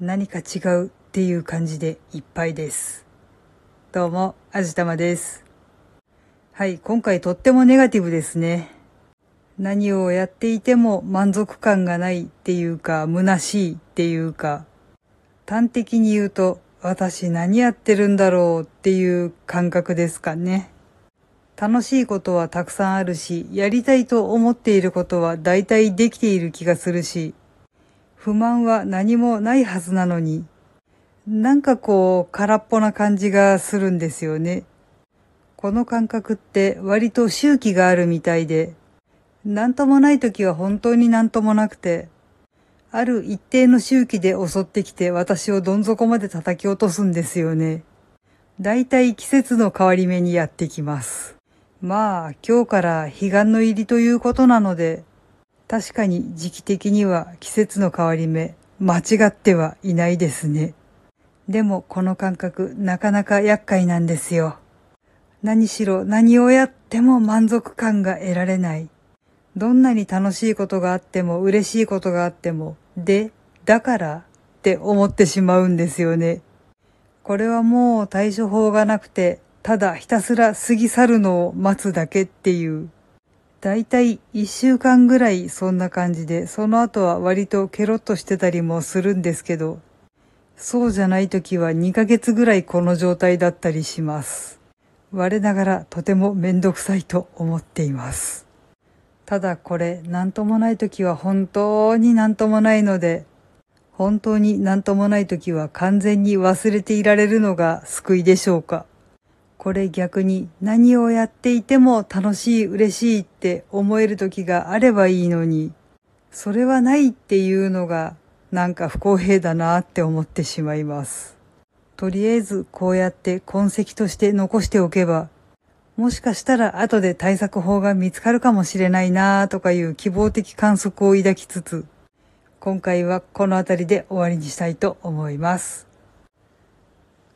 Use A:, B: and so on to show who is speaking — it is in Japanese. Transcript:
A: 何か違うっていう感じでいっぱいです。どうも、あじたまです。はい、今回とってもネガティブですね。何をやっていても満足感がないっていうか、虚しいっていうか、端的に言うと、私何やってるんだろうっていう感覚ですかね。楽しいことはたくさんあるし、やりたいと思っていることは大体できている気がするし、不満は何もないはずなのに、なんかこう空っぽな感じがするんですよね。この感覚って割と周期があるみたいで、なんともない時は本当になんともなくて、ある一定の周期で襲ってきて私をどん底まで叩き落とすんですよね。だいたい季節の変わり目にやってきます。まあ今日から彼岸の入りということなので、確かに時期的には季節の変わり目、間違ってはいないですね。でもこの感覚なかなか厄介なんですよ。何しろ何をやっても満足感が得られない。どんなに楽しいことがあっても嬉しいことがあっても、で、だからって思ってしまうんですよね。これはもう対処法がなくて、ただひたすら過ぎ去るのを待つだけっていう。だいたい一週間ぐらいそんな感じで、その後は割とケロッとしてたりもするんですけど、そうじゃない時は2ヶ月ぐらいこの状態だったりします。我ながらとてもめんどくさいと思っています。ただこれ、なんともない時は本当になんともないので、本当になんともない時は完全に忘れていられるのが救いでしょうか。これ逆に何をやっていても楽しい嬉しいって思える時があればいいのに、それはないっていうのがなんか不公平だなって思ってしまいます。とりあえずこうやって痕跡として残しておけば、もしかしたら後で対策法が見つかるかもしれないなとかいう希望的観測を抱きつつ、今回はこの辺りで終わりにしたいと思います。